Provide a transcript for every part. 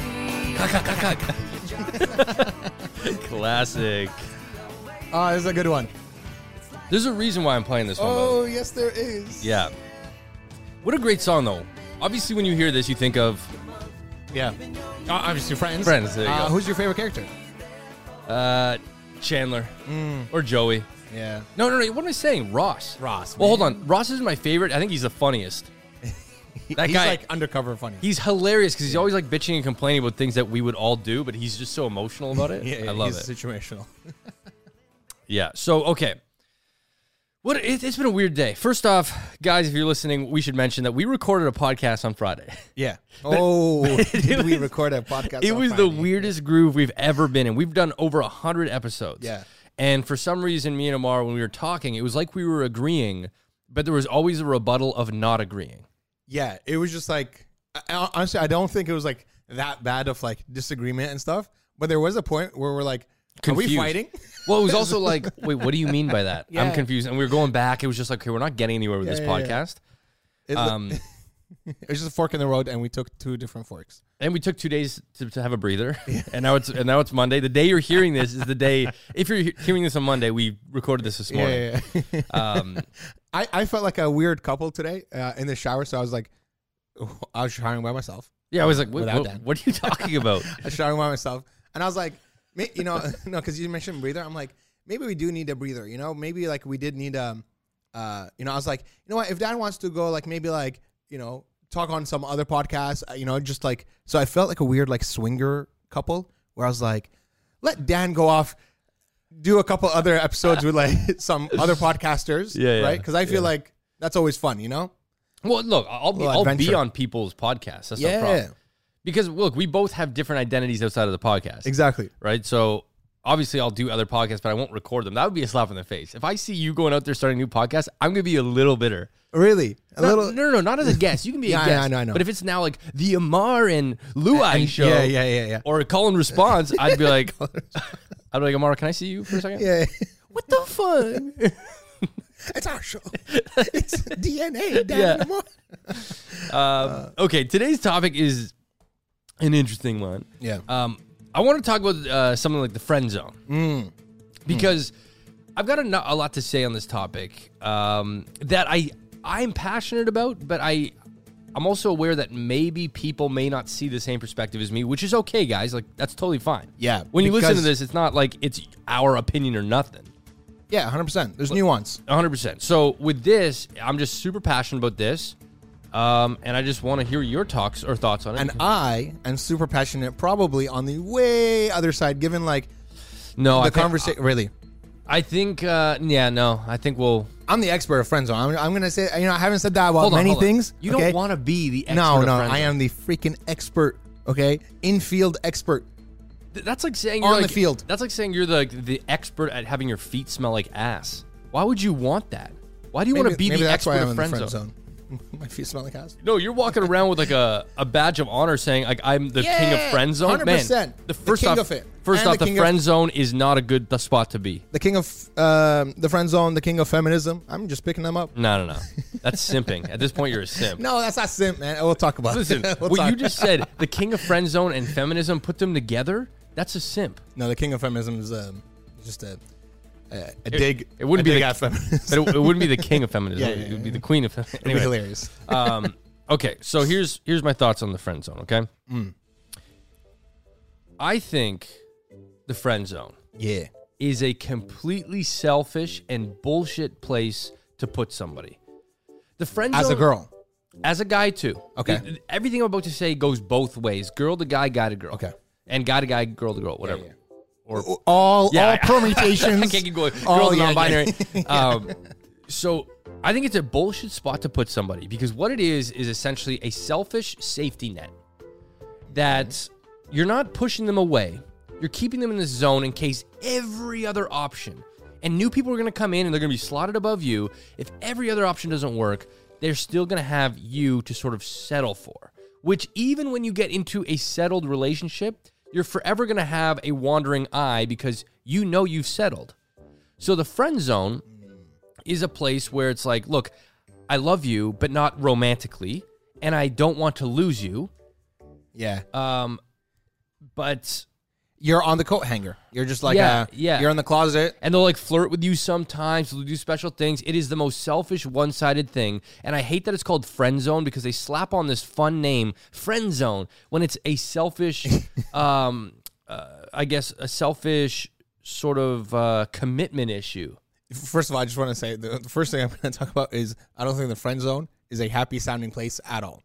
Classic. Oh, this is a good one. There's a reason why I'm playing this one. by the way. Oh, yes, there is. Yeah. What a great song, though. Obviously, when you hear this, you think of Yeah. Uh, obviously, Friends. Friends, there you uh, go. Who's your favorite character? uh, Chandler or Joey. Yeah. No, no, no. What am I saying? Ross. Ross, Well, hold on. Ross isn't my favorite. I think he's the funniest. That he's guy- like undercover funny. He's hilarious because he's always like bitching and complaining about things that we would all do, but he's just so emotional about it. yeah, I love he's it. situational. Yeah. So okay. What it, it's been a weird day. First off, guys, if you're listening, we should mention that we recorded a podcast on Friday. Yeah. Oh, did we record a podcast? It was the weirdest groove we've ever been in. We've done over a hundred episodes. Yeah. And for some reason, me and Amar, when we were talking, it was like we were agreeing, but there was always a rebuttal of not agreeing. Yeah, it was just like I- I- honestly, I don't think it was like that bad of like disagreement and stuff. But there was a point where we're like, are we fighting? Well, it was also like, wait, what do you mean by that? I'm confused. And we were going back. It was just like, okay, we're not getting anywhere with this Yeah, yeah, yeah. podcast. It, Um, it was just a fork in the road, and we took two different forks. and we took two days to, to have a breather, and now it's and now it's Monday. The day you're hearing this is the day. If you're hearing this on Monday, we recorded this this morning. Yeah, yeah, yeah. Um, I, I felt like a weird couple today uh, in the shower, so I was like, I was showering by myself. yeah, I was like, what, Without what, Dan. what are you talking about? I was showering by myself, and I was like, you know, no, because you mentioned breather. I'm like, maybe we do need a breather. You know, maybe like we did need um, uh, you know, I was like, you know what, if Dan wants to go, like maybe like you know, talk on some other podcasts, uh, you know, just like so. I felt like a weird like swinger couple where I was like, let Dan go off. Do a couple other episodes with like some other podcasters, Yeah, yeah, right? Because I feel yeah. like that's always fun, you know. Well, look, I'll be I'll be on people's podcasts. That's no Yeah. problem. Because look, we both have different identities outside of the podcast, Exactly. right? So obviously, I'll do other podcasts, but I won't record them. That would be a slap in the face. If I see you going out there starting a new podcast, I'm gonna be a little bitter. Really, a Not- little. no, no, no, not as a guest. You can be a Yeah, I guest. know, I know, I know. But if it's now like the Amar and Luai show, yeah, yeah, yeah, yeah. or a call and response, I'd be like, I'd be like, Amar, can I see you for a second? Yeah. What the fuck? It's our show. it's DNA. Dan Yeah. Lamar. um, okay, today's topic is an interesting one. Yeah. Um, I want to talk about uh, something like the friend zone Mm. because I've got a, no- a lot to say on this topic um, that I I'm passionate about, but I I'm also aware that maybe people may not see the same perspective as me, which is okay, guys. Like that's totally fine. Yeah, When you listen to this, it's not like it's our opinion or nothing. Yeah, 100%. There's nuance. 100%. So with this, I'm just super passionate about this. Um, and I just want to hear your talks or thoughts on it. And I am super passionate, probably on the way other side, given like no, the I think, conversation. Really, I think, uh, yeah, no, I think we'll I'm the expert of friend zone. I'm, I'm going to say, you know, I haven't said that about hold on. many hold on. things. You okay? don't want to be the expert No, of no, friend I zone. am the freaking expert. Okay, infield expert. Th- That's like saying On you're the like, field. That's like saying you're the the expert at having your feet smell like ass. Why would you want that? Why do you want to be the expert of in the friend zone? My feet smell like ass. No, you're walking around with like a, a badge of honor saying like I'm the king of Yeah, friend zone. 100%. Man, the The first king off, of it. first And off, the the, king of- friend zone is not a good the spot to be. The king of um, the friend zone, the king of feminism. I'm just picking them up. No, no, no. That's simping. At this point, you're a simp. No, that's not simp, man. We'll talk about Listen, it. We'll what talk. you just said, the king of friend zone and feminism, put them together. That's a simp. No, the king of feminism is um, just a a, a dig. it wouldn't be the- at feminism. But it, it wouldn't be the king of feminism. Yeah, yeah, it would be the queen of feminism. It'd be Anyway, hilarious. um, okay, so here's here's my thoughts on the friend zone. Okay, Mm. I think the friend zone Yeah. is a completely selfish and bullshit place to put somebody. The friend zone, As a girl. as a guy too. Okay. It- everything I'm about to say goes both ways: girl to guy, guy to girl. Okay. and guy to guy, girl to girl, whatever. yeah. Or All Yeah, all permutations. I can't keep going. Girl Oh, yeah, non-binary. Um, so I think it's a bullshit spot to put somebody because what it is is essentially a selfish safety net that you're not pushing them away. You're keeping them in this zone in case every other option and new people are going to come in and they're going to be slotted above you. If every other option doesn't work, they're still going to have you to sort of settle for. Which even when you get into a settled relationship, you're forever going to have a wandering eye because you know you've settled. So the friend zone is a place where it's like, look, I love you, but not romantically, and I don't want to lose you. Yeah. Um, but You're on the coat hanger. You're just like Yeah, uh, yeah. You're in the closet. and they'll like flirt with you sometimes. They'll do special things. It is the most selfish, one-sided thing, and I hate that it's called friend zone because they slap on this fun name, friend zone, when it's a selfish, um, uh, I guess a selfish sort of uh, commitment issue. First of all, I just want to say the, the first thing I'm going to talk about is I don't think the friend zone is a happy sounding place at all.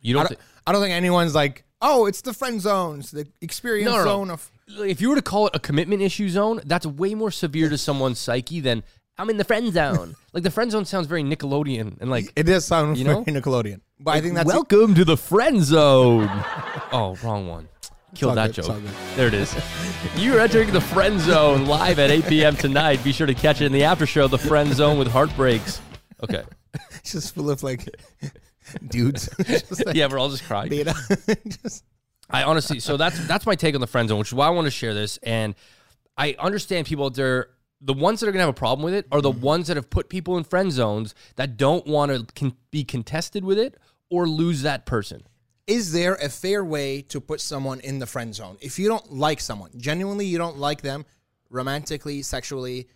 You I don't. don't, thi- I don't think anyone's like, oh, it's the friend zone, it's the experience No, no, no. zone of. If you were to call it a commitment issue zone, that's way more severe to someone's psyche than I'm in the friend zone. like the friend zone sounds very Nickelodeon and like It does sound You very know? Nickelodeon, but I think that's welcome to the friend zone. oh, wrong one. Kill that good, joke. There it is. You're entering the friend zone live at 8 p.m. tonight. Be sure to catch it in the after show, the friend zone with heartbreaks. Okay. it's just full of like dudes. like Yeah, we're all just crying. beta. just, I honestly, so that's that's my take on the friend zone, which is why I want to share this. And I understand people out there. The ones that are gonna have a problem with it are the mm-hmm. ones that have put people in friend zones that don't want to con- be contested with it or lose that person. is there a fair way to put someone in the friend zone? If you don't like someone, genuinely you don't like them romantically, sexually,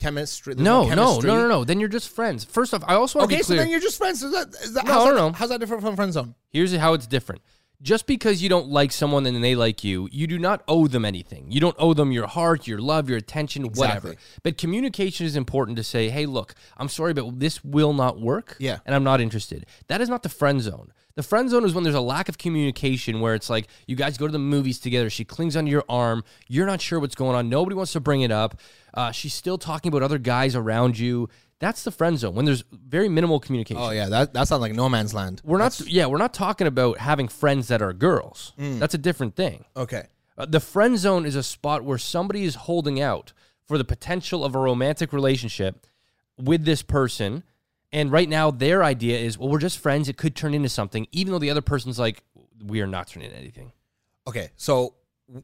chemistry. No, no, chemistry. no, no, no. Then you're just friends. First off, I also want to Okay, so then you're just friends. Is that, is that, No, how's, no, that, no. how's that different from friend zone? Here's how it's different. Just because you don't like someone and they like you, you do not owe them anything. You don't owe them your heart, your love, your attention, whatever. Exactly. But communication is important to say, hey, look, I'm sorry, but this will not work. Yeah. And I'm not interested. That is not the friend zone. The friend zone is when there's a lack of communication where it's like you guys go to the movies together. She clings onto your arm. You're not sure what's going on. Nobody wants to bring it up. Uh, she's still talking about other guys around you. That's the friend zone when there's very minimal communication. Oh yeah, that that sounds like no man's land. We're not, yeah, we're not talking about having friends that are girls. That's a different thing. Okay. Uh, the friend zone is a spot where somebody is holding out for the potential of a romantic relationship with this person. And right now, their idea is, well, we're just friends. It could turn into something, even though the other person's like, we are not turning into anything. Okay. So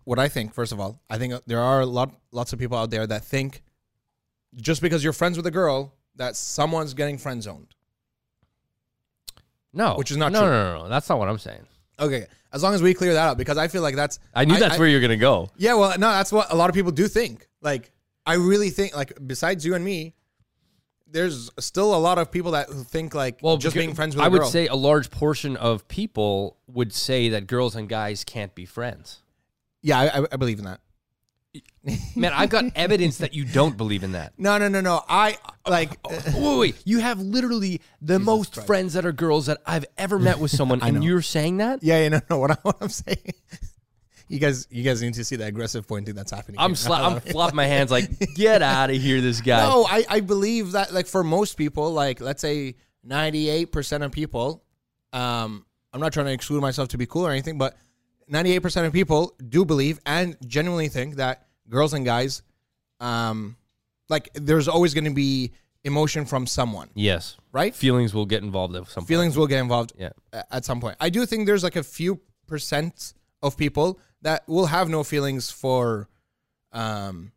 what I think, first of all, I think there are a lot lots of people out there that think just because you're friends with a girl that someone's getting friend zoned. No, Which is not no, true. No, no, no, that's not what I'm saying. Okay. As long as we clear that up, because I feel like that's I knew that's I- where you're gonna go. Yeah, well, no, that's what a lot of people do think. Like, I really think, like, besides you and me, there's still a lot of people that think like Well, just being friends with I would say a large portion of people would say that girls and guys can't be friends. yeah, I, I- I believe in that. Man, I've got evidence that you don't believe in that. No, no, no, no. I like. uh, Wait, wait, you have literally the most Christ. friends that are girls that I've ever met with someone, and know. you're saying that? yeah, yeah, no, no. What, I, what I'm saying, you guys, you guys need to see the aggressive pointing that's happening. I'm sla- I'm flopping my hands like, get out of here, this guy. No, I, I believe that like for most people, like let's say 98% of people, um, I'm not trying to exclude myself to be cool or anything, but 98% of people do believe and genuinely think that girls and guys, um, like there's always going to be emotion from someone, Yes, right? feelings will get involved at some point. Feelings will get involved Yeah. at some point. I do think there's like a few percent of people that will have no feelings for um,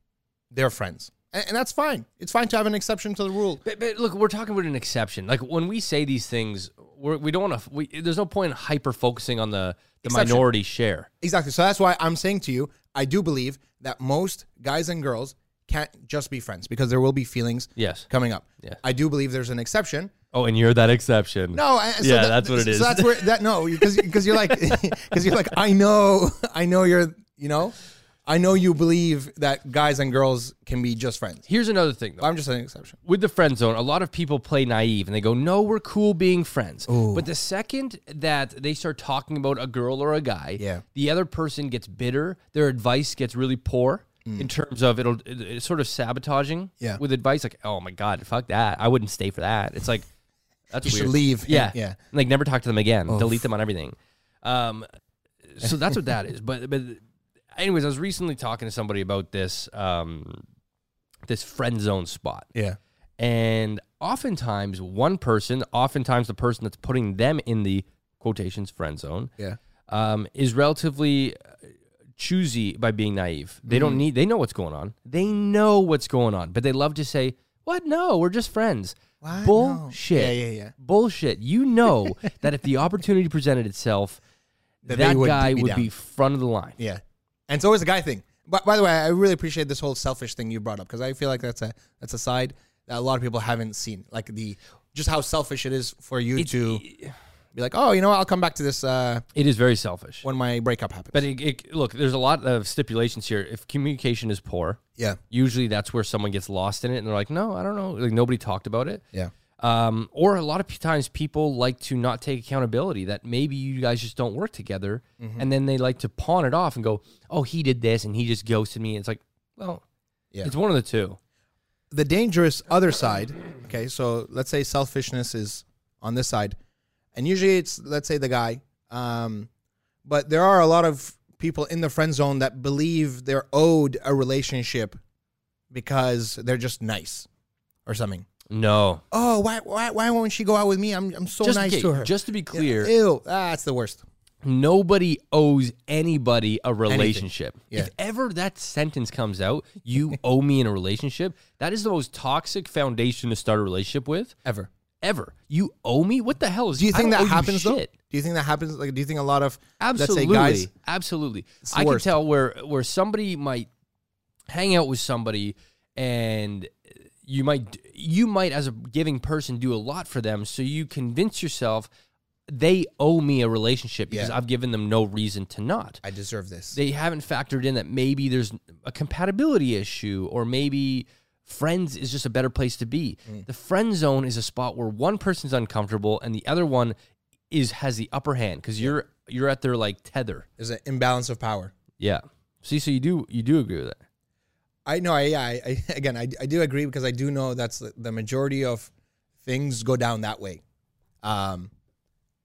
their friends. And, and that's fine. It's fine to have an exception to the rule. But, but look, we're talking about an exception. Like when we say these things, we're, we don't want to. We, there's no point in hyper focusing on the the Exception. minority share. Exactly. So that's why I'm saying to you, I do believe that most guys and girls can't just be friends because there will be feelings Yes. coming up. Yeah. I do believe there's an exception. Oh, and you're that exception. No, I- so Yeah, that- that's what it so is. that's where that no, because because you're like because you're like I know I know you're you know I know you believe that guys and girls can be just friends. Here's another thing, though. I'm just an exception. with the friend zone, a lot of people play naive and they go, "No, we're cool being friends." But the second that they start talking about a girl or a guy, Yeah. the other person gets bitter. Their advice gets really poor Mm. in terms of it'll it- it's sort of sabotaging. Yeah. with advice like, "Oh my god, fuck that! I wouldn't stay for that." It's like that's You weird. should leave. Yeah, Yeah. Like never talk to them again. Delete them on everything. Um, so that's what that is. But but anyways, I was recently talking to somebody about this um this friend zone spot. Yeah. And oftentimes, one person, oftentimes the person that's putting them in the quotations friend zone, Yeah. um, is relatively choosy by being naive. They don't mm-hmm. need, they know what's going on. They know what's going on, but they love to say, What? No, we're just friends. What? Bullshit. No. Yeah, yeah, yeah. Bullshit. You know that if the opportunity presented itself, that that they would guy be would down. be front of the line. Yeah, and it's always a guy thing. But by the way, I really appreciate this whole selfish thing you brought up because I feel like that's a that's a side that a lot of people haven't seen, like the just how selfish it is for you to be like, oh, you know, what? I'll come back to this uh, It is very selfish. when my breakup happens. But it, it, look, there's a lot of stipulations here. If communication is poor, yeah, usually that's where someone gets lost in it, and they're like, "No, I don't know." Like nobody talked about it. yeah, Um, or a lot of times people like to not take accountability that maybe you guys just don't work together, Mm-hmm. and then they like to pawn it off and go, "Oh, he did this and he just ghosted me." It's like, well, Yeah. it's one of the two. the dangerous other side. Okay, so let's say selfishness is on this side, and usually it's let's say the guy. Um, but there are a lot of people in the friend zone that believe they're owed a relationship because they're just nice or something. No, Oh, why why why won't she go out with me? I'm I'm so just nice okay, to her. just to be clear, Ew, ah, that's the worst. nobody owes anybody a relationship. Yeah. If ever that sentence comes out, you owe me in a relationship, that is the most toxic foundation to start a relationship with Ever. Ever. You owe me? What the hell is Do you think that happens though? Do you think that happens? Like, do you think a lot of Absolutely, let's say guys? absolutely. I can tell where where somebody might hang out with somebody, and you might you might as a giving person do a lot for them, so you convince yourself they owe me a relationship because Yeah. I've given them no reason to not. I deserve this. They haven't factored in that maybe there's a compatibility issue, or maybe friends is just a better place to be. Mm. The friend zone is a spot where one person's uncomfortable and the other one is has the upper hand because you're you're at their like tether. There's an imbalance of power. Yeah. See, so you do you do agree with that? I know. I, yeah. I, I again, I, I do agree because I do know that's the, the majority of things go down that way. Um,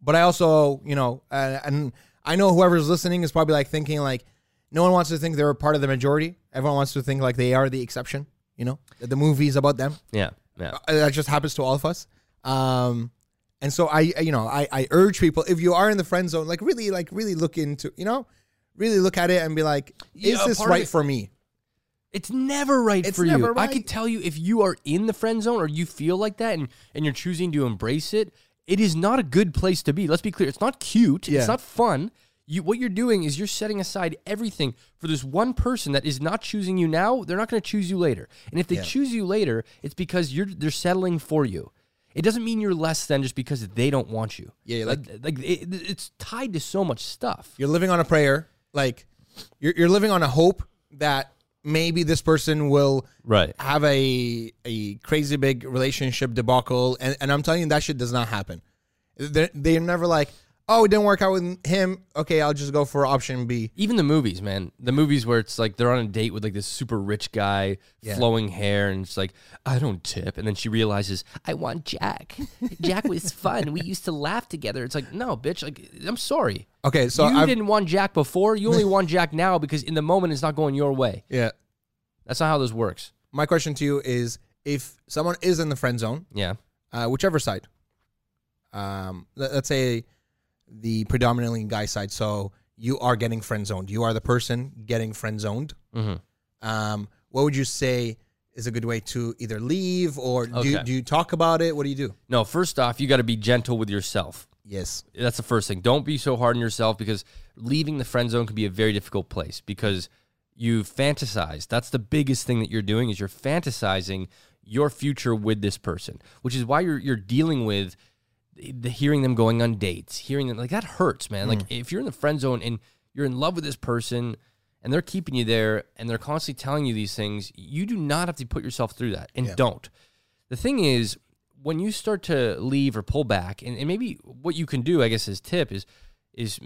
but I also, you know, uh, and I know whoever's listening is probably like thinking like, no one wants to think they're a part of the majority. Everyone wants to think like they are the exception. You know, that the movie's about them. Yeah. Yeah. Uh, that just happens to all of us. Um, and so I, I- you know, I, I urge people if you are in the friend zone, like really, like really look into, you know, really look at it and be like, is Yeah, this right it- for me? It's never right It's for you. never I right. can tell you if you are in the friend zone or you feel like that and, and you're choosing to embrace it, it is not a good place to be. Let's be clear. It's not cute. Yeah. It's not fun. You what you're doing is you're setting aside everything for this one person that is not choosing you now. They're not going to choose you later. And if they Yeah. choose you later, it's because you're they're settling for you. It doesn't mean you're less than just because they don't want you. Yeah, like like it, it's tied to so much stuff. You're living on a prayer, like you're, you're living on a hope that maybe this person will Right. have a a crazy big relationship debacle, and, and I'm telling you that shit does not happen. They're, they're never like, oh, it didn't work out with him. Okay, I'll just go for option B. Even the movies, man. The movies where it's like they're on a date with like this super rich guy, Yeah. flowing hair, and it's like, I don't tip. And then she realizes, I want Jack. Jack was fun. We used to laugh together. It's like, no, bitch. Like, I'm sorry. Okay, so you I've, didn't want Jack before. You only want Jack now because in the moment it's not going your way. yeah. That's not how this works. My question to you is, if someone is in the friend zone, Yeah. uh, whichever side, um, let, us say the predominantly guy side. So you are getting friend zoned. You are the person getting friend zoned. hmm Um, what would you say is a good way to either leave or do, you, do you talk about it? What do you do? No, first off, you got to be gentle with yourself. Yes. That's the first thing. Don't be so hard on yourself because leaving the friend zone can be a very difficult place because you fantasize. That's the biggest thing that you're doing is you're fantasizing your future with this person, which is why you're you're dealing with the, hearing them going on dates, hearing them like that hurts, man. Like if you're in the friend zone and you're in love with this person and they're keeping you there and they're constantly telling you these things, you do not have to put yourself through that and Yeah. don't. The thing is, when you start to leave or pull back, and, and maybe what you can do, I guess, as tip is is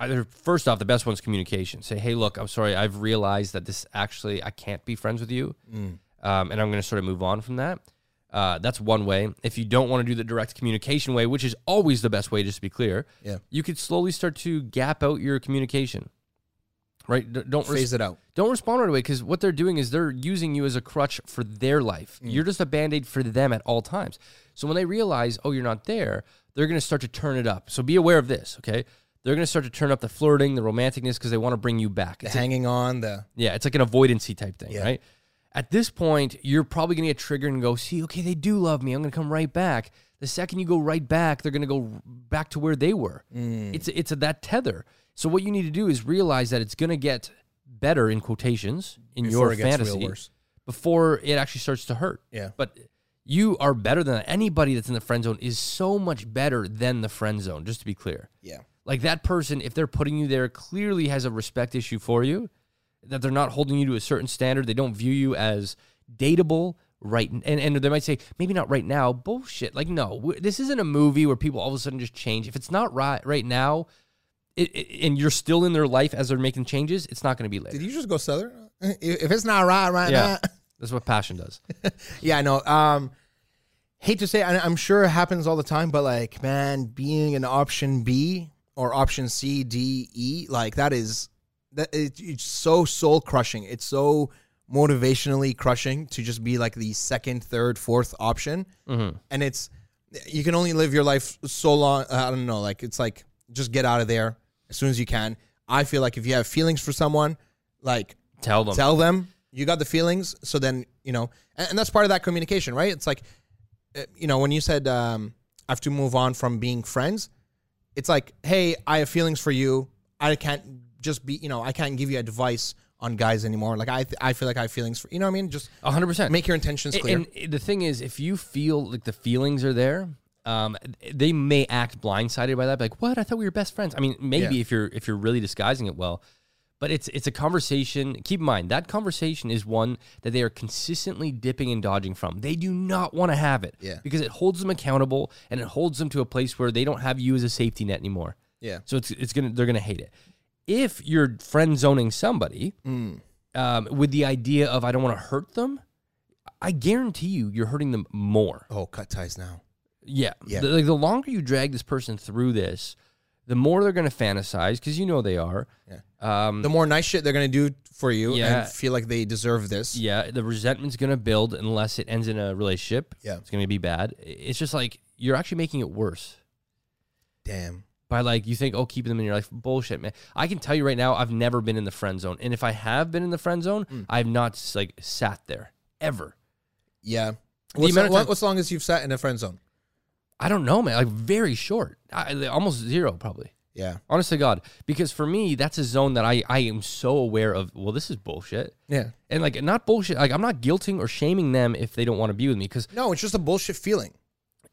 either first off, the best one's communication. Say, hey, look, I'm sorry, I've realized that this actually I can't be friends with you, Mm. um, and I'm going to sort of move on from that. Uh, that's one way. If you don't want to do the direct communication way, which is always the best way, just to be clear, Yeah. you could slowly start to gap out your communication. Right? D- Don't res- Phase it out. don't respond right away because what they're doing is they're using you as a crutch for their life. Mm. You're just a band aid for them at all times. So when they realize, oh, you're not there, they're going to start to turn it up. So be aware of this, okay? They're going to start to turn up the flirting, the romanticness because they want to bring you back. The It's a- hanging on, the yeah, it's like an avoidancy type thing, Yeah. right? At this point, you're probably going to get triggered and go, see, okay, they do love me. I'm going to come right back. The second you go right back, they're going to go back to where they were. Mm. It's it's a, that tether. So what you need to do is realize that it's going to get better in quotations in Before your it gets real fantasy worse. before it actually starts to hurt. Yeah. But you are better than anybody that's in the friend zone is so much better than the friend zone, just to be clear. Yeah. Like that person, if they're putting you there, clearly has a respect issue for you, that they're not holding you to a certain standard. They don't view you as dateable, right? And, and they might say, maybe not right now. Bullshit. Like, no, this isn't a movie where people all of a sudden just change. If it's not right right now, it, it- and you're still in their life as they're making changes, it's not going to be later. Did you just go Southern? If it's not right right Yeah. now. That's what passion does. Yeah, I know. Um, hate to say, I, I'm sure it happens all the time, but like, man, being an option B or option C, D, E, like that is that it, it's so soul crushing. It's so motivationally crushing to just be like the second, third, fourth option, Mm-hmm. and it's you can only live your life so long. uh, I don't know, like it's like just get out of there as soon as you can. I feel like if you have feelings for someone, like Tell them. tell them you got the feelings so then you know and, and that's part of that communication right it's like uh, you know when you said um, i have to move on from being friends it's like hey i have feelings for you i can't just be you know i can't give you advice on guys anymore like i th- i feel like i have feelings for you know what i mean just 100%. make your intentions clear And the thing is, if you feel like the feelings are there, um, they may act blindsided by that. Like, what? I thought we were best friends. I mean, maybe Yeah. if you're if you're really disguising it well, but it's it's a conversation. Keep in mind that conversation is one that they are consistently dipping and dodging from. They do not want to have it, Yeah. because it holds them accountable and it holds them to a place where they don't have you as a safety net anymore. yeah So it's it's gonna they're gonna hate it. If you're friend zoning somebody Mm. um, with the idea of I don't want to hurt them, I guarantee you you're hurting them more. oh cut ties now Yeah, Yeah. The, like the longer you drag this person through this, the more they're gonna fantasize because you know they are. Yeah. Um, the more nice shit they're gonna do for you Yeah. and feel like they deserve this yeah, the resentment's gonna build unless it ends in a relationship. Yeah. it's gonna be bad. It's just like you're actually making it worse. damn by like you think oh keeping them in your life bullshit man. I can tell you right now i've never been in the friend zone. And if i have been in the friend zone Mm. i've not like sat there ever. Yeah. The what's, the, what's the longest you've sat in a friend zone? I don't know man. Like very short. I, almost zero probably. Yeah. Honest to god. Because for me that's a zone that i i am so aware of well this is bullshit. Yeah. And like not bullshit like i'm not guilting or shaming them if they don't want to be with me because no it's just a bullshit feeling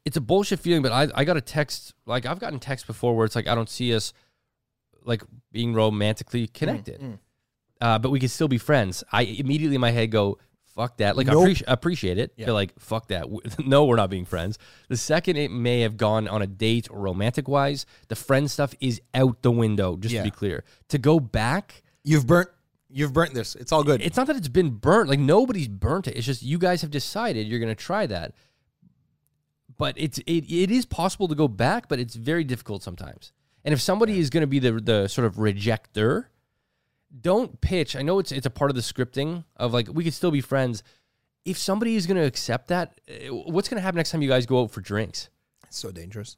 it's a bullshit feeling, but I, I got a text like I've gotten text before where it's like I don't see us like being romantically connected, mm. Uh, but we can still be friends. I immediately in my head go fuck that. Like I appreci- appreciate it, Yeah. but like fuck that. No, we're not being friends. The second it may have gone on a date or romantic wise, the friend stuff is out the window. Just Yeah. to be clear, to go back. You've burnt. You've burnt this. It's all good. It's not that it's been burnt. Like nobody's burnt it. It's just you guys have decided you're going to try that. But it's it, it is possible to go back, but it's very difficult sometimes. And if somebody is going to be the the sort of rejecter, don't pitch. I know it's it's a part of the scripting of like we could still be friends. If somebody is going to accept that, eh, what's going to happen next time you guys go out for drinks? It's so dangerous.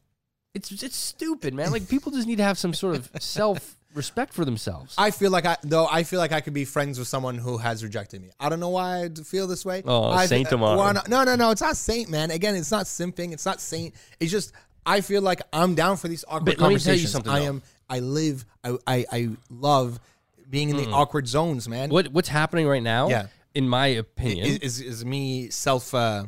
It's it's stupid, man. Like people just need to have some sort of self respect for themselves. I feel like I though I feel like I could be friends with someone who has rejected me. I don't know why I feel this way. Oh, I Saint Amar. well, no, no, no. It's not saint, man. Again, it's not simping. It's not saint. It's just I feel like I'm down for these awkward But let me tell you conversations. something, I though. am. I live. I I, I love being in the awkward zones, man. what what's happening right now? Yeah. in my opinion, is, is is me self? Uh,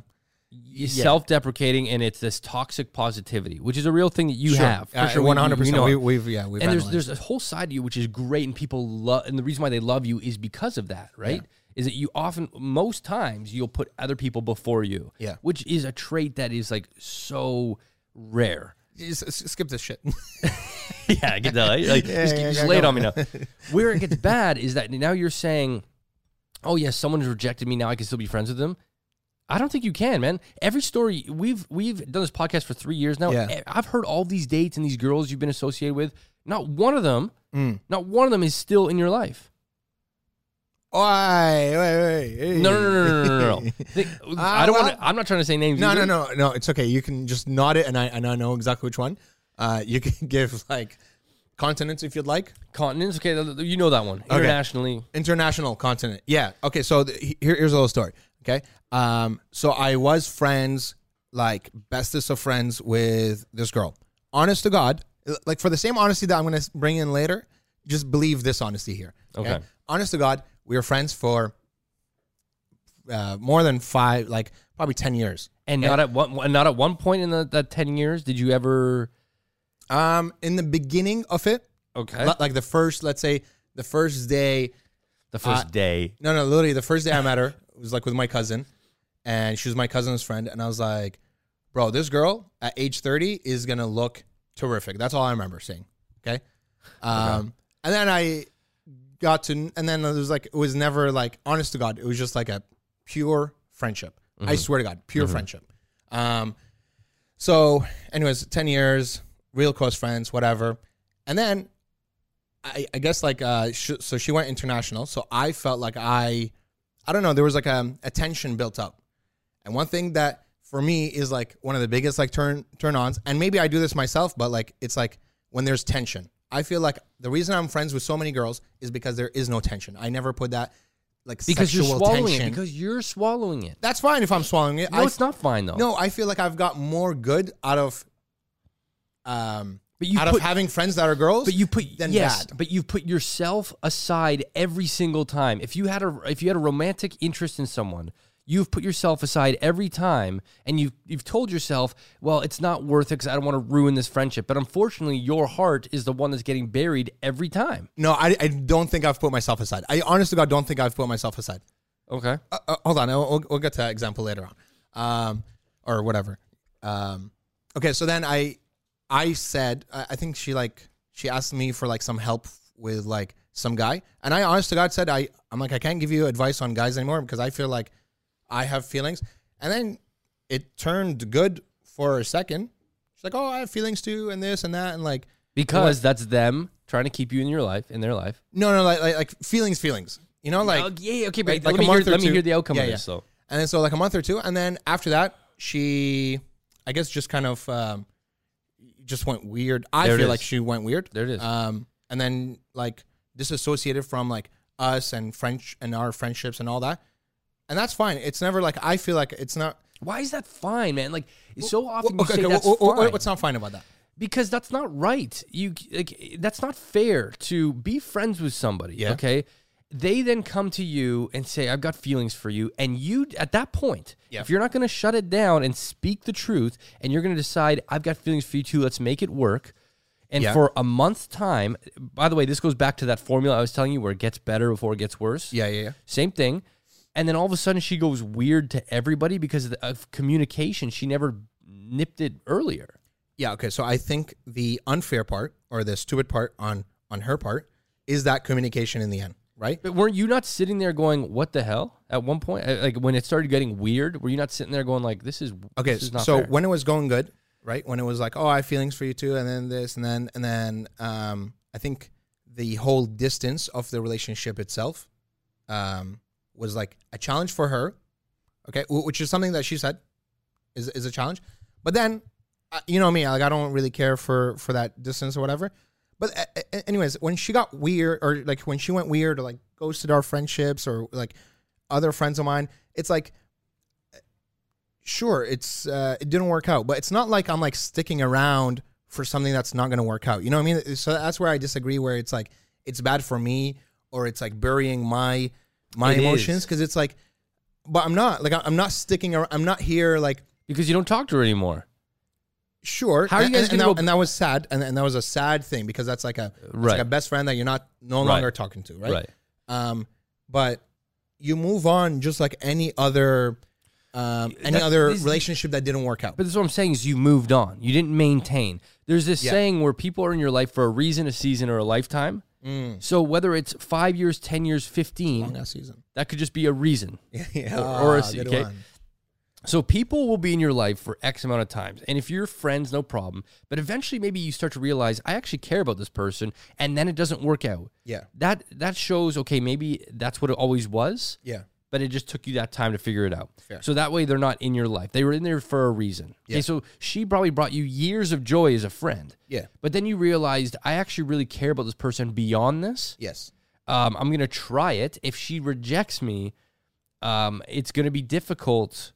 is self-deprecating and it's this toxic positivity, which is a real thing that you have. Uh, We- one hundred we percent. know. We, we've yeah we've and there's analyzed. there's a whole side to you which is great and people love and the reason why they love you is because of that, right? Is that you often most times you'll put other people before you. Yeah. Which is a trait that is like so rare. Just- skip this shit. yeah, get that. Like, like, Yeah, just, yeah, just yeah, lay it on me now. Where it gets bad is that now you're saying, "Oh yes, someone's rejected me. Now I can still be friends with them." I don't think you can, man. Every story we've we've done this podcast for three years now. Yeah. I've heard all these dates and these girls you've been associated with. Not one of them, Mm. not one of them is still in your life. Wait, wait, hey. No, no, no, no, no, no, no. Think- I don't well, want. I'm not trying to say names. No, either. no, no, no. It's okay. You can just nod it, and I and I know exactly which one. Uh, you can give like continents if you'd like. Continents. Okay, you know that one. Internationally, International continent. Yeah. Okay. So the, here, here's a little story. Okay. Um. So I was friends, like bestest of friends with this girl. Honest to God, like for the same honesty that I'm gonna bring in later, just believe this honesty here. Okay. Honest to God, we were friends for uh, more than five, like probably ten years. And not at one not at one point in the, that ten years did you ever Um, in the beginning of it, Okay. li- like the first, let's say the first day. the first uh, day. No, no, literally the first day I met her was like with my cousin, and she was my cousin's friend, and I was like, "Bro, this girl at age thirty is gonna look terrific." That's all I remember saying. Okay, um, and then I got to, and then it was like it was never like honest to God, it was just like a pure friendship. I swear to God, pure friendship. Um, so, anyways, ten years, real close friends, whatever, and then I, I guess like uh, sh- so she went international. So I felt like I, I don't know, there was like a, a tension built up, and one thing that for me is like one of the biggest like turn turn ons, and maybe I do this myself, but like it's like when there's tension. I feel like the reason I'm friends with so many girls is because there is no tension. I never put that like Because you're swallowing tension. it. Because you're swallowing it. That's fine if I'm swallowing it. No, I, it's not fine though. no, I feel like I've got more good out of um but you out put, of having friends that are girls. But you put than yes, bad. but you put yourself aside every single time. If you had a if you had a romantic interest in someone, you've put yourself aside every time, and you've you've told yourself, well, it's not worth it because I don't want to ruin this friendship. But unfortunately, your heart is the one that's getting buried every time. no, I, I don't think I've put myself aside. I honestly God don't think I've put myself aside. Okay. uh, uh, hold on, we'll, we'll get to that example later on, um, or whatever. Um, okay, so then I, I said, I think she like she asked me for like some help with like some guy, and I honest to God said I, I'm like I can't give you advice on guys anymore because I feel like I have feelings, and then it turned good for a second. She's like, oh, I have feelings too, and this and that, and like Because that's them trying to keep you in your life, in their life. no, no, like like, like feelings, feelings, you know, like Oh, yeah, okay, but like- let, like me hear, let me hear the outcome Yeah, of yeah. this. though. And then so like a month or two, and then after that, she, I guess, just kind of um, just went weird. I There feel like she went weird. There it is. Um, and then like disassociated from like us and French and our friendships and all that, and that's fine. It's never like I feel like it's not. Why is that fine, man? Like so often you okay, say okay, that's fine. what's not fine about that? because that's not right. You like that's not fair to be friends with somebody. Yeah. Okay. They then come to you and say, "I've got feelings for you," and you at that point, if you're not going to shut it down and speak the truth, and you're going to decide, "I've got feelings for you too," let's make it work. And for a month's time, by the way, this goes back to that formula I was telling you, where it gets better before it gets worse. Yeah, yeah, yeah. Same thing. And then all of a sudden, she goes weird to everybody because of, the, of communication. She never nipped it earlier. Yeah, okay. So I think the unfair part or the stupid part on on her part is that communication in the end, right? But weren't you not sitting there going, "What the hell?" At one point, Uh, like when it started getting weird, were you not sitting there going, "Like this is Okay, This is not so fair. when it was going good, right? When it was like, oh, I have feelings for you too, and then this, and then and then, um, I think the whole distance of the relationship itself, um, was like a challenge for her. Okay, which is something that she said is is a challenge. But then, uh, you know me, like I don't really care for for that distance or whatever. But anyways, when she got weird, or like when she went weird, or like ghosted our friendships, or like other friends of mine, it's like sure it's uh, it didn't work out. But it's not like i'm like sticking around for something that's not going to work out. You know what i mean? So that's where i disagree where it's like it's bad for me or it's like burying my my It emotions because it's like but i'm not like i'm not sticking around i'm not here like because you don't talk to her anymore." Sure How are you guys and, and that, go- and that was sad and, and that was a sad thing because that's like a that's Right. like a best friend that you're not no Right. longer talking to right Right. um but you move on just like any other um any other this- relationship that didn't work out But that's what I'm saying is you moved on. You didn't maintain. There's this Yeah. saying where people are in your life for a reason, a season, or a lifetime. Mm. So whether it's five years, ten years, fifteen, long ass season that could just be a reason. yeah Or- or a Ah, okay. one. So people will be in your life for X amount of times. And if you're friends, no problem. But eventually maybe you start to realize I actually care about this person and then it doesn't work out. yeah That that shows okay, maybe that's what it always was, yeah but it just took you that time to figure it out. Fair. So that way they're not in your life. They were in there for a reason. Yeah. Okay, so she probably brought you years of joy as a friend. yeah But then you realized I actually really care about this person beyond this. yes Um, I'm gonna try it. If she rejects me, um, it's gonna be difficult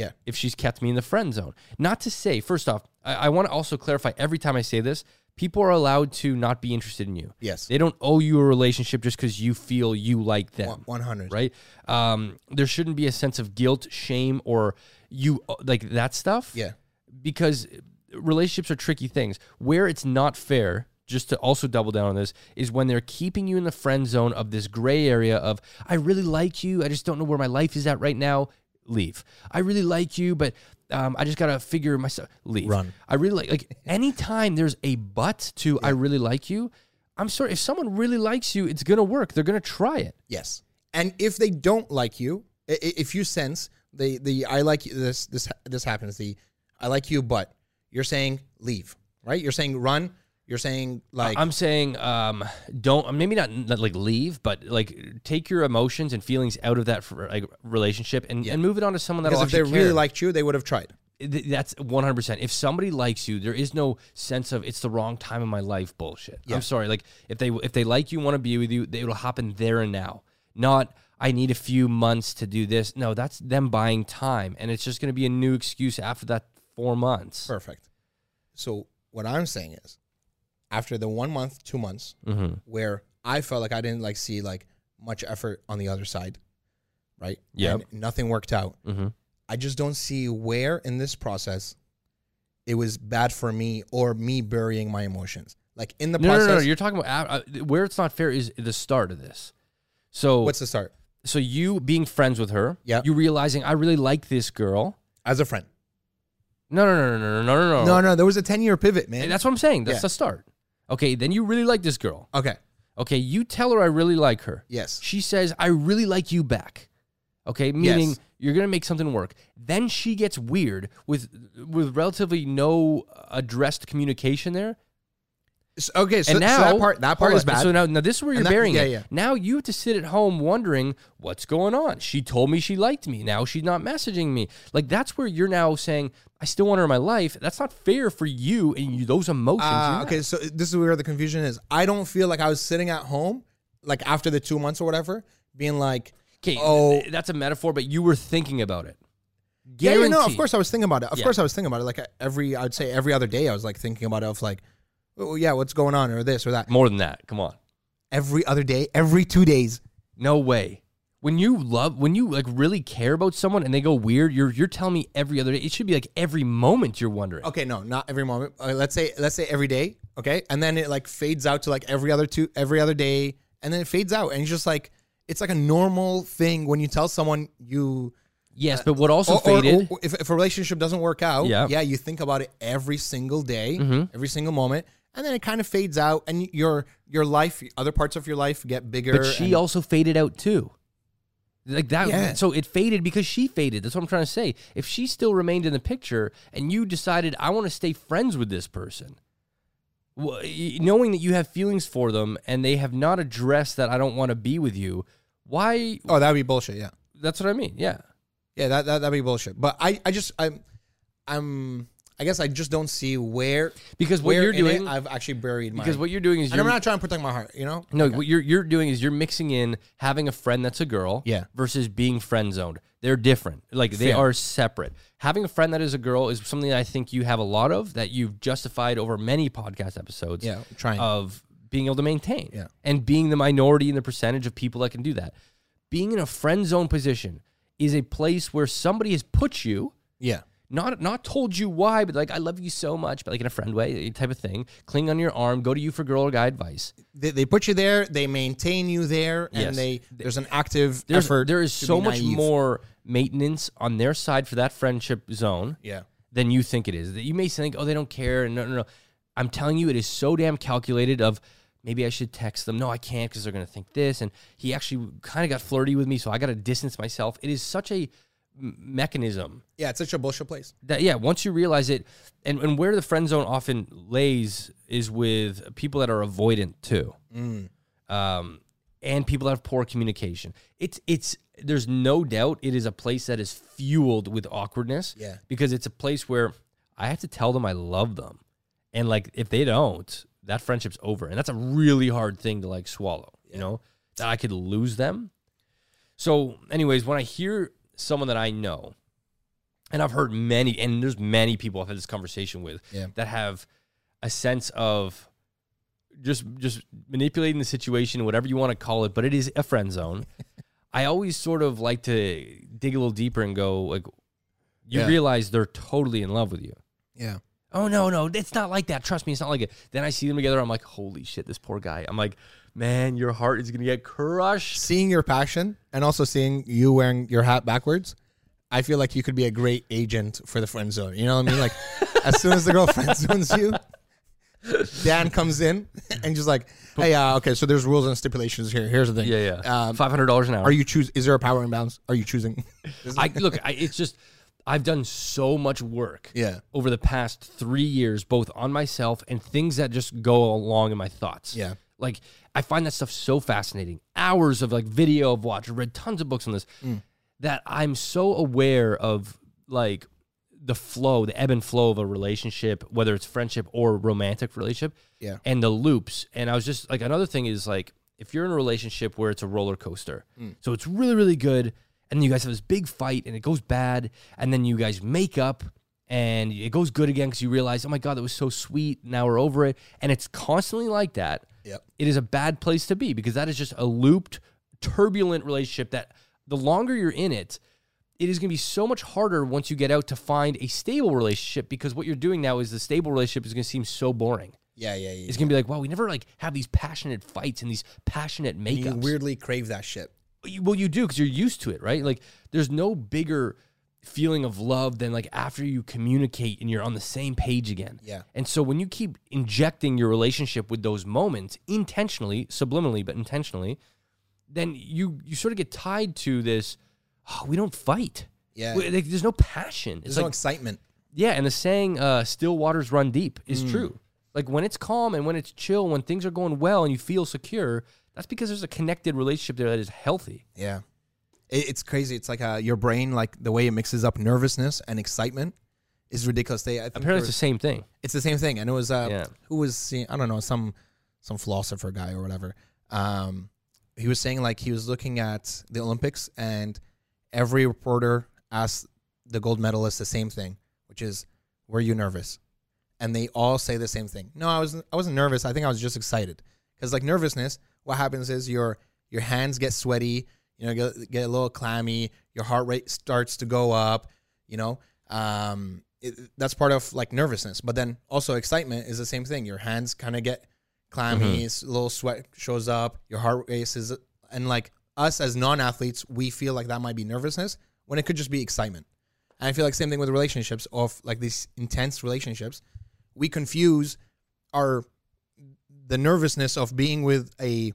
yeah if she's kept me in the friend zone. Not to say, first off, I, I want to also clarify every time I say this people are allowed to not be interested in you. Yes. They don't owe you a relationship just because you feel you like them. One hundred. Right? Um, there shouldn't be a sense of guilt, shame, or you like that stuff. Yeah. Because relationships are tricky things. Where it's not fair, just to also double down on this, is when they're keeping you in the friend zone of this gray area of, I really like you. I just don't know where my life is at right now. Leave. I really like you, but um, I just gotta figure myself. Leave. Run. I really like. Like anytime there's a but to I really like you, I'm sorry. If someone really likes you, it's gonna work. They're gonna try it. Yes. And if they don't like you, if you sense the the I like you, this this this happens the I like you, but you're saying leave, right? You're saying run. You're saying like I'm saying, um, don't maybe not, not like leave, but like take your emotions and feelings out of that for, like relationship and, and move it on to someone that'll because if they really care. liked you, they would have tried. That's 100%. If somebody likes you, there is no sense of it's the wrong time in my life bullshit. I'm sorry. Like if they if they like you, want to be with you, it'll happen there and now. Not I need a few months to do this. No, that's them buying time and it's just going to be a new excuse after that 4 months. Perfect. So what I'm saying is, after the one month, two months, Mm-hmm. where I felt like I didn't like see like much effort on the other side, right? Yep. And nothing worked out. Mm-hmm. I just don't see where in this process it was bad for me or me burying my emotions. Like in the No, no, process, no, no, You're talking about uh, uh, where it's not fair is the start of this. So what's the start? so you being friends with her, Yeah. you realizing I really like this girl. As a friend. No, no, no, no, no, no, no, no. No, no, there was a 10 year pivot, man. That's what I'm saying. That's Yeah. the start. Okay, then you really like this girl. okay. Okay, you tell her I really like her. Yes. She says I really like you back. Okay, meaning Yes. you're gonna make something work. Then she gets weird with with relatively no addressed communication there. Okay, so, and now so that part that part is bad. So now, now this is where you're that- burying yeah, it. yeah. Now you have to sit at home wondering what's going on. She told me she liked me. Now she's not messaging me. Like that's where you're now saying I still want her in my life. That's not fair for you and you, those emotions. Ah, have. okay, so this is where the confusion is. I don't feel like I was sitting at home, like after the two months or whatever, being like, Okay, Oh. that's a metaphor, but you were thinking about it. yeah, yeah, no, of course I was thinking about it. Of Yeah. course I was thinking about it. Like every, I would say every other day, I was like thinking about it. Of like, oh yeah, what's going on, or this or that. More than that. Come on. Every other day, every two days. No way. When you love, when you like really care about someone and they go weird, you're you're telling me every other day. It should be like every moment you're wondering. Okay, no, not every moment. Uh, let's say, let's say every day. Okay, and then it like fades out to like every other two, every other day, and then it fades out, and it's just like it's like a normal thing when you tell someone you Yes, but what also or, or- faded? or if, if a relationship doesn't work out, Yeah. yeah, you think about it every single day, Mhm. every single moment, and then it kind of fades out, and your your life, other parts of your life get bigger. but she also faded out too. Like that, Yeah. so it faded because she faded. That's what I'm trying to say. If she still remained in the picture and you decided I want to stay friends with this person, knowing that you have feelings for them and they have not addressed that I don't want to be with you, why? oh, that'd be bullshit. Yeah, That's what I mean. Yeah. yeah, that that that'd be bullshit. But I I just I'm I'm I guess I just don't see where Because what where you're in it doing, I've actually buried my. because what you're doing is and you're I'm not trying to protect my heart, you know. No, what you're you're doing is you're mixing in having a friend that's a girl, Yeah. versus being friend zoned. They're different. Like they Fair. are separate. Having a friend that is a girl is something that I think you have a lot of that you've justified over many podcast episodes. Yeah, trying. of being able to maintain. Yeah. and being the minority in the percentage of people that can do that. Being in a friend zone position is a place where somebody has put you yeah, not not told you why, but like I love you so much, but like in a friend way eh, type of thing. Cling on your arm, go to you for girl or guy advice. they, they put you there, they maintain you there, and Yes. they there's an active There's effort. there is so much naive. more maintenance on their side for that friendship zone Yeah. than you think it is. That you may think, oh, they don't care, and no, no, no. I'm telling you, it is so damn calculated. Of maybe I should text them. No, I can't because they're gonna think this. And he actually kind of got flirty with me, so I got to distance myself. It is such a mechanism. Yeah, it's such a bullshit place. that yeah once you realize it and, and where the friend zone often lays is with people that are avoidant too. Mm. um, and people that have poor communication. It's it's there's no doubt it is a place that is fueled with awkwardness Yeah. because it's a place where i have to tell them i love them. And like if they don't that friendship's over. And that's a really hard thing to like swallow you know that i could lose them. So anyways when i hear someone that i know and I've heard many, and there's many people I've had this conversation with Yeah. that have a sense of just just manipulating the situation, whatever you want to call it, but it is a friend zone. I always sort of like to dig a little deeper and go like, you Yeah. realize they're totally in love with you. Yeah. Oh no, no, it's not like that. Trust me, it's not like it. Then I see them together. I'm like, holy shit, this poor guy. I'm like, man, your heart is gonna get crushed. Seeing your passion and also seeing you wearing your hat backwards, I feel like you could be a great agent for the friend zone. You know what I mean? Like, as soon as the girl friend zones you, Dan comes in and just like, hey, uh, okay, so there's rules and stipulations here. Here's the thing. Yeah, yeah. Um, Five hundred dollars an hour. are you choose? Is there a power imbalance? Are you choosing? I look. I, it's just I've done so much work. Yeah. Over the past three years, both on myself and things that just go along in my thoughts. Yeah. Like I find that stuff so fascinating. Hours of like video I've watched, read tons of books on this. Mm. That I'm so aware of like the flow, the ebb and flow of a relationship, whether it's friendship or romantic relationship. Yeah. And the loops. And I was just like another thing is like if you're in a relationship where it's a roller coaster, Mm. so it's really, really good, and then you guys have this big fight and it goes bad, and then you guys make up and it goes good again because you realize, oh my God, that was so sweet. Now we're over it. And it's constantly like that. Yep. It is a bad place to be because that is just a looped, turbulent relationship that the longer you're in it, it is going to be so much harder once you get out to find a stable relationship because what you're doing now is the stable relationship is going to seem so boring. Yeah, yeah, yeah. It's going to be like, wow, we never like have these passionate fights and these passionate And you makeups. weirdly crave that shit. Well, you do because you're used to it, right? Like, there's no bigger feeling of love than like after you communicate and you're on the same page again. Yeah. And so when you keep injecting your relationship with those moments intentionally, subliminally, but intentionally, then you you sort of get tied to this. Oh, we don't fight. Yeah. We- like, there's no passion. It's There's no like excitement. yeah, and the saying uh, "still waters run deep" is Mm. true. Like when it's calm and when it's chill, when things are going well and you feel secure, that's because there's a connected relationship there that is healthy. Yeah. It, it's crazy. It's like uh, your brain, like the way it mixes up nervousness and excitement is ridiculous. They, I think Apparently, it's the same thing. it's the same thing. And it was, uh, Yeah. who was seeing, I don't know, some, some philosopher guy or whatever. Um, he was saying like he was looking at the Olympics and every reporter asked the gold medalist the same thing, which is, were you nervous? And they all say the same thing. No, I wasn't. I wasn't nervous. I think I was just excited. Because like nervousness, what happens is your your hands get sweaty. You know, get, get a little clammy. Your heart rate starts to go up. You know, um, it, that's part of like nervousness. But then also excitement is the same thing. Your hands kind of get clammy. s- A little sweat shows up. Your heart races, and like us as non-athletes, we feel like that might be nervousness when it could just be excitement. And I feel like same thing with relationships of like these intense relationships. We confuse our the nervousness of being with a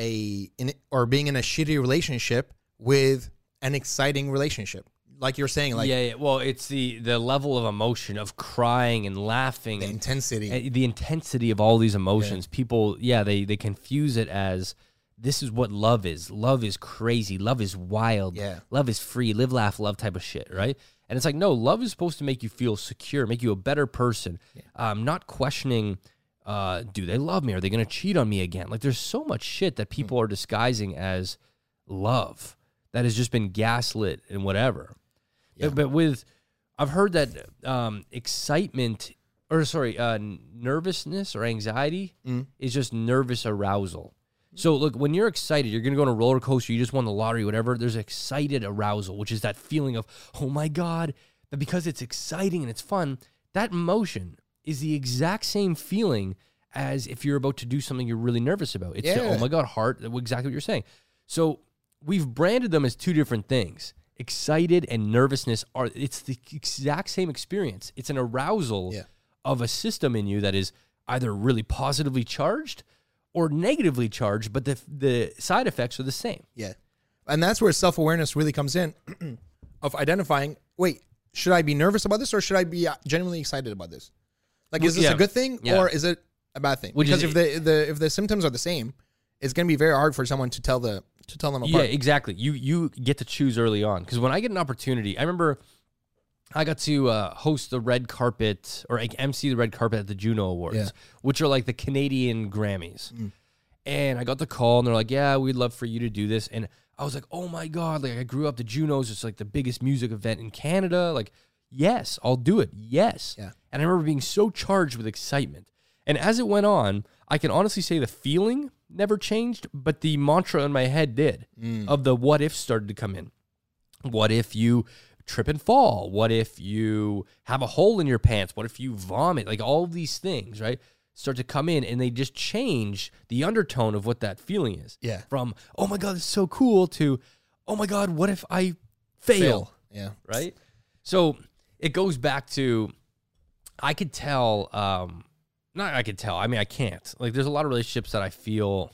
a in, or being in a shitty relationship with an exciting relationship. Like you're saying, like yeah, yeah. Well, it's the the level of emotion of crying and laughing the and intensity. and the intensity of all these emotions. People, yeah, they they confuse it as this is what love is. Love is crazy. Love is wild. Yeah. Love is free. Live, laugh, love type of shit, right? And it's like, no, love is supposed to make you feel secure, make you a better person. Um, not questioning, uh, do they love me? Are they going to cheat on me again? Like, there's so much shit that people are disguising as love that has just been gaslit and whatever. But, but with, I've heard that um, excitement, or sorry, uh, nervousness or anxiety is just nervous arousal. So look, when you're excited, you're gonna go on a roller coaster. You just won the lottery, whatever. There's excited arousal, which is that feeling of oh my god. But because it's exciting and it's fun, that emotion is the exact same feeling as if you're about to do something you're really nervous about. It's the, Yeah. oh my god heart. Exactly what you're saying. So we've branded them as two different things. Excited and nervousness are it's the exact same experience. It's an arousal Yeah. of a system in you that is either really positively charged or negatively charged, but the the side effects are the same. Yeah. And that's where self awareness really comes in of identifying wait, should I be nervous about this or should I be uh, genuinely excited about this? Like, is this yeah. a good thing Yeah. or is it a bad thing? Which because if the, the if the symptoms are the same, it's going to be very hard for someone to tell the to tell them apart. Yeah, exactly. You you get to choose early on because when I get an opportunity, I remember I got to uh, host the red carpet or like MC the red carpet at the Juno Awards, Yeah. which are like the Canadian Grammys. And I got the call, and they're like, "Yeah, we'd love for you to do this." And I was like, "Oh my god!" Like I grew up, the Junos it's like the biggest music event in Canada. Like, yes, I'll do it. Yes. Yeah. And I remember being so charged with excitement. And as it went on, I can honestly say the feeling never changed, but the mantra in my head did mm. of the what if started to come in. What if you trip and fall? What if you have a hole in your pants? What if you vomit? Like all these things, right? Start to come in and they just change the undertone of what that feeling is. Yeah. From, oh my God, it's so cool to, oh my God, what if I fail? Yeah. right? So it goes back to I could tell, um, not I could tell. I mean, I can't. Like, there's a lot of relationships that I feel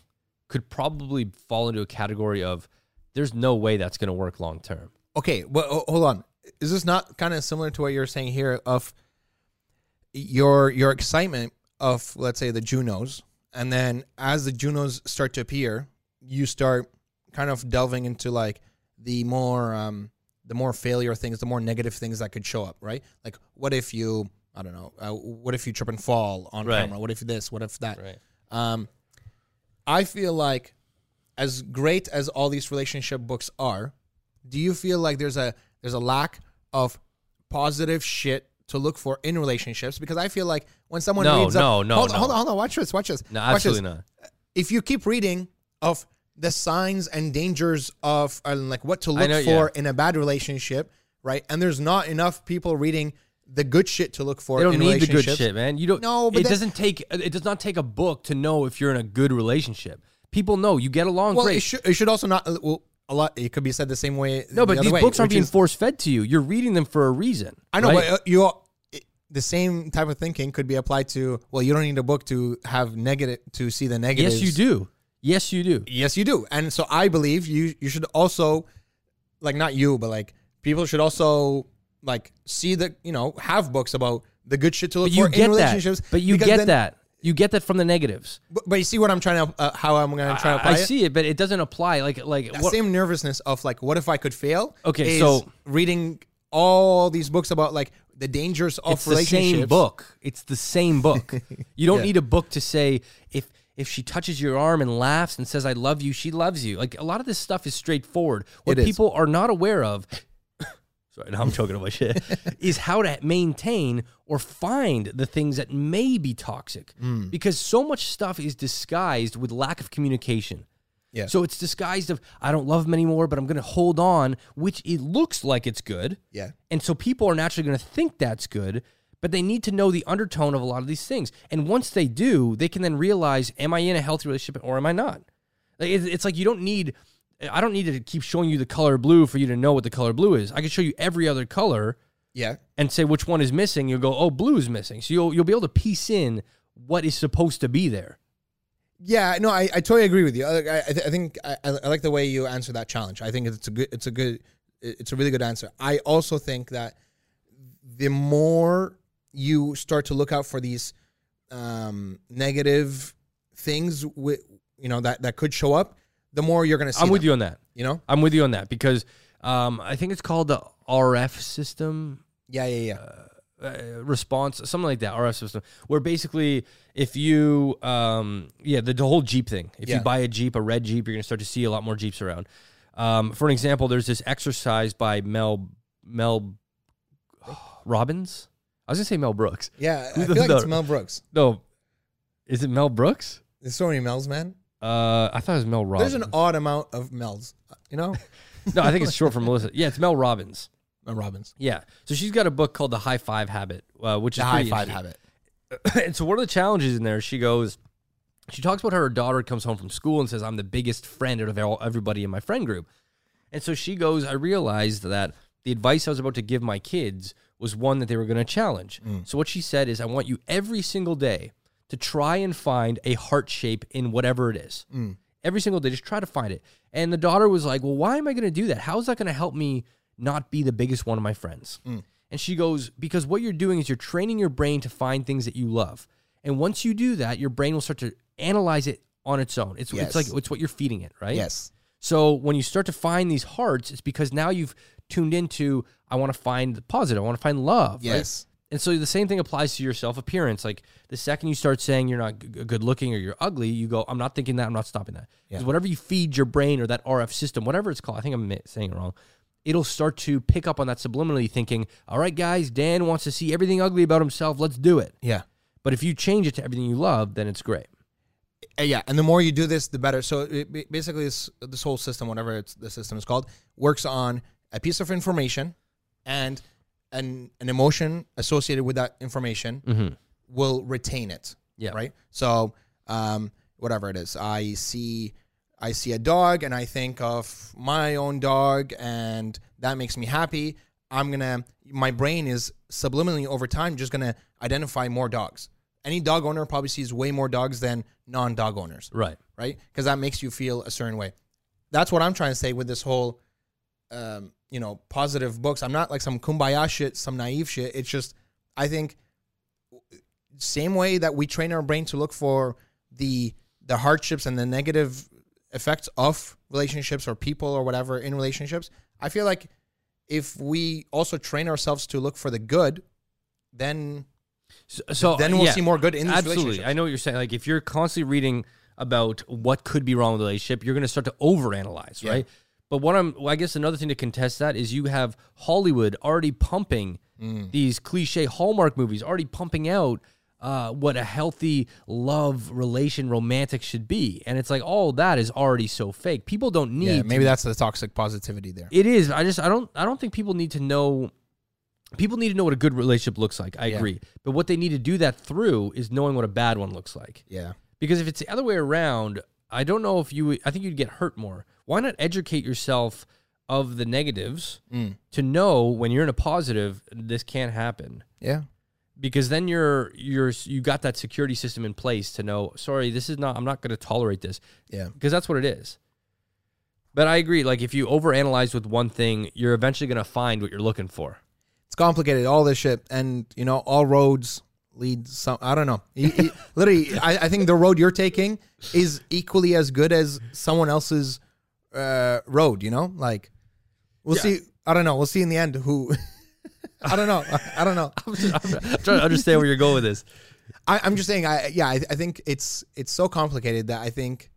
could probably fall into a category of there's no way that's going to work long term. Okay, well, hold on. Is this not kind of similar to what you're saying here of your your excitement of let's say the Junos, and then as the Junos start to appear, you start kind of delving into like the more um, the more failure things, the more negative things that could show up, right? Like, what if you, I don't know, uh, what if you trip and fall on Right. camera? What if this? What if that? Right. Um, I feel like, as great as all these relationship books are, do you feel like there's a there's a lack of positive shit to look for in relationships? Because I feel like when someone No, reads, up- no, no, hold, no. hold on, hold on, watch this, watch this, No, watch this. absolutely not. If you keep reading of the signs and dangers of uh, like what to look know, for yeah. in a bad relationship, right? And there's not enough people reading the good shit to look for. They don't in need the good shit, man. You don't. No, but it that- doesn't take. It does not take a book to know if you're in a good relationship. People know you get along Well, great. it should, it should also not. Well, a lot. It could be said the same way. no, but the other these way, books aren't being is- force fed to you. You're reading them for a reason. I know, right? but uh, you it- the same type of thinking could be applied to. Well, you don't need a book to have negative to see the negatives. yes, you do. Yes, you do. Yes, you do. And so I believe you you should also like not you, but like people should also like see the you know have books about the good shit to look But you for in relationships. that. But you get then- that. You get that from the negatives. But, but you see what I'm trying to uh, how I'm going to try to I, apply I see it, but it doesn't apply. Like like that what, same nervousness of like what if I could fail? Okay, so- reading all these books about like the dangers of it's the relationships. same book. It's the same book. You don't Yeah. need a book to say if if she touches your arm and laughs and says I love you, she loves you. Like a lot of this stuff is straightforward. What is. people are not aware of Sorry, now I'm choking on my shit. is how to maintain or find the things that may be toxic. Hmm. Because so much stuff is disguised with lack of communication. Yeah. So it's disguised of I don't love him anymore, but I'm going to hold on, which it looks like it's good. Yeah. And so people are naturally going to think that's good, but they need to know the undertone of a lot of these things. And once they do, they can then realize, am I in a healthy relationship or am I not? It's like you don't need, I don't need to keep showing you the color blue for you to know what the color blue is. I can show you every other color Yeah. and say which one is missing. You'll go, oh, blue is missing. So you'll, you'll be able to piece in what is supposed to be there. Yeah, no, I, I totally agree with you. I, I, I th- I think I, I like the way you answer that challenge. I think it's a good, it's a good, it's a really good answer. I also think that the more you start to look out for these um, negative things, with you know that that could show up, the more you're going to see. I'm with them, you on that. You know? I'm with you on that because um, I think it's called the RF system. Yeah, yeah, yeah. uh, response, something like that, RF system, where basically if you, um, yeah, the, the whole Jeep thing. If Yeah. you buy a Jeep, a red Jeep, you're gonna start to see a lot more Jeeps around. Um, for an example, there's this exercise by Mel Mel Robbins. I was gonna say Mel Brooks. yeah, I feel the- like it's the- Mel Brooks. No, is it Mel Brooks? There's so many Mels, man. Uh, I thought it was Mel Robbins. There's an odd amount of Mels. You know, no, I think it's short for Melissa. Yeah, it's Mel Robbins. Mel Robbins. Yeah, so she's got a book called The High Five Habit, uh, which The is high pretty five interesting. habit. and so one of the challenges in there, she goes, she talks about how her daughter comes home from school and says, "I'm the biggest friend out of all, everybody in my friend group." And so she goes, "I realized that the advice I was about to give my kids was one that they were going to challenge." Mm. So what she said is, "I want you every single day to try and find a heart shape in whatever it is. Mm. Every single day, just try to find it." And the daughter was like, "Well, why am I going to do that? How is that going to help me not be the biggest one of my friends?" Mm. And she goes, Because what you're doing is you're training your brain to find things that you love. And once you do that, your brain will start to analyze it on its own. It's, Yes. it's like it's what you're feeding it, right? Yes. So when you start to find these hearts, it's because now you've tuned into, I want to find the positive, I want to find love. right? Yes. And so the same thing applies to your self appearance. Like the second you start saying you're not g- good looking or you're ugly, you go, I'm not thinking that, I'm not stopping that. Because Yeah. whatever you feed your brain or that RF system, whatever it's called, I think I'm saying it wrong, it'll start to pick up on that subliminally thinking, all right, guys, Dan wants to see everything ugly about himself. Let's do it. Yeah. But if you change it to everything you love, then it's great. Uh, yeah, and the more you do this, the better. So it, basically, this this whole system, whatever it's, the system is called, works on a piece of information and an an emotion associated with that information Mm-hmm. will retain it. Yeah. Right. So um, whatever it is, I see I see a dog and I think of my own dog, and that makes me happy. I'm gonna my brain is subliminally over time just gonna identify more dogs. Any dog owner probably sees way more dogs than non-dog owners Right. right? Because that makes you feel a certain way. That's what I'm trying to say with this whole, um, you know, positive books. I'm not like some kumbaya shit, some naive shit. It's just, I think, same way that we train our brain to look for the the hardships and the negative effects of relationships or people or whatever in relationships. I feel like if we also train ourselves to look for the good, then So, so then we'll yeah, see more good in these Absolutely. I know what you're saying. Like if you're constantly reading about what could be wrong with a relationship, you're going to start to overanalyze, Yeah. right? But what I'm, well, I guess another thing to contest that is you have Hollywood already pumping Mm. these cliche Hallmark movies, already pumping out uh, what a healthy love relation romantic should be, and it's like all that is already so fake. People don't need. yeah, to maybe that's the toxic positivity there. it is. I just I don't I don't think people need to know people need to know what a good relationship looks like. I Yeah. agree. But what they need to do that through is knowing what a bad one looks like. Yeah. Because if it's the other way around, I don't know if you I think you'd get hurt more. Why not educate yourself of the negatives Mm. to know when you're in a positive this can't happen. Yeah. Because then you're you're you got that security system in place to know, sorry, this is not I'm not going to tolerate this Yeah. because that's what it is. But I agree. Like if you overanalyze with one thing, you're eventually going to find what you're looking for. it's complicated all this shit and you know all roads lead some i don't know literally I, I think the road you're taking is equally as good as someone else's uh, road you know like we'll Yeah. see i don't know we'll see in the end who i don't know I, I don't know I'm just trying to understand where you're going with this. I, i'm just saying i yeah I, I think it's it's so complicated that i think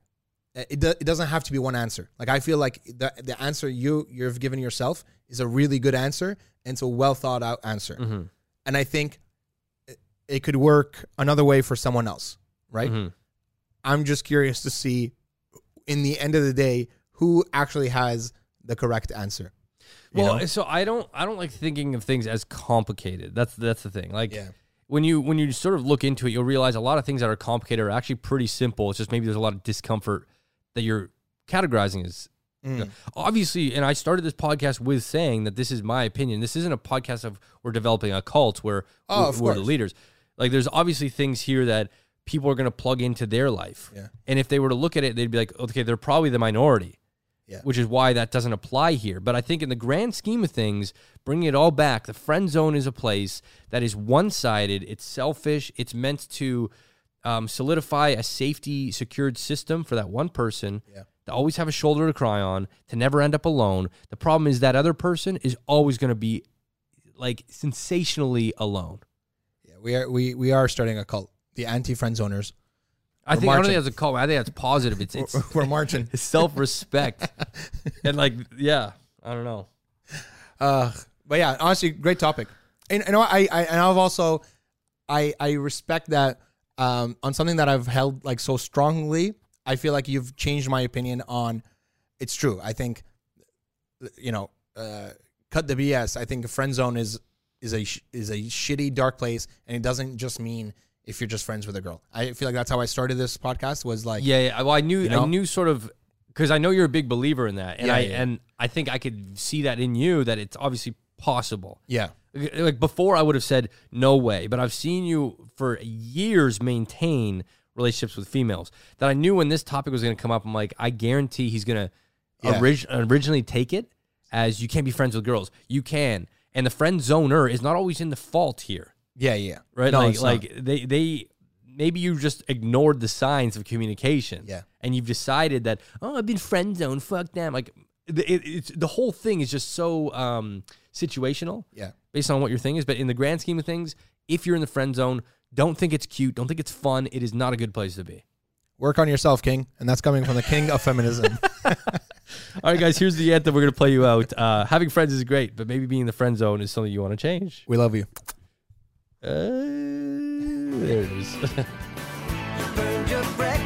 it, do, it doesn't have to be one answer like i feel like the, the answer you you've given yourself is a really good answer and it's a well thought out answer Mm-hmm. and I think it- it could work another way for someone else, right? Mhm. I'm just curious to see, in the end of the day, who actually has the correct answer. Well, know? so I don't I don't like thinking of things as complicated. That's that's the thing. Like Yeah. when you when you sort of look into it, you'll realize a lot of things that are complicated are actually pretty simple. It's just maybe there's a lot of discomfort that you're categorizing as Mm. obviously. And I started this podcast with saying that this is my opinion. This isn't a podcast of we're developing a cult where Oh, we're, we're the leaders. Like there's obviously things here that people are going to plug into their life. Yeah. And if they were to look at it, they'd be like, okay, they're probably the minority Yeah. which is why that doesn't apply here. But I think in the grand scheme of things, bringing it all back, the friend zone is a place that is one sided, it's selfish, it's meant to um, solidify a safety secured system for that one person. Yeah. To always have a shoulder to cry on, to never end up alone. The problem is that other person is always going to be like sensationally alone. Yeah, we are we we are starting a cult, the anti friend zoners. I We're think I don't marching. think that's a call. I think that's positive. It's it's We're marching. self respect and like yeah. I don't know. Uh, but yeah, honestly, great topic. And you know, I, I and I've also, I I respect that um, on something that I've held like so strongly. I feel like you've changed my opinion on. It's true. I think, you know, uh, cut the BS. I think a friend zone is is a is a shitty dark place, and it doesn't just mean if you're just friends with a girl. I feel like that's how I started this podcast. Was like, Yeah, yeah. Well, I knew, You know? I knew sort of because I know you're a big believer in that, and Yeah, I yeah. and I think I could see that in you that it's obviously possible. yeah, Like before, I would have said no way, but I've seen you for years maintain relationships with females. That I knew when this topic was going to come up, I'm like, I guarantee he's going to Yeah. orig- originally take it as you can't be friends with girls. You can, and the friend zoner is not always in the fault here yeah, yeah. right? No, like it's not. like they they maybe you just ignored the signs of communication. Yeah. and you've decided that oh I've been friend zoned. Fuck them. Like the- it, it's the whole thing is just so um, situational yeah. based on what your thing is. But in the grand scheme of things, if you're in the friend zone, don't think it's cute. Don't think it's fun. It is not a good place to be. Work on yourself, King, and that's coming from the King of Feminism. All right, guys. Here's the anthem. We're gonna play you out. Uh, having friends is great, but maybe being in the friend zone is something you want to change. we love you. Uh, There it is.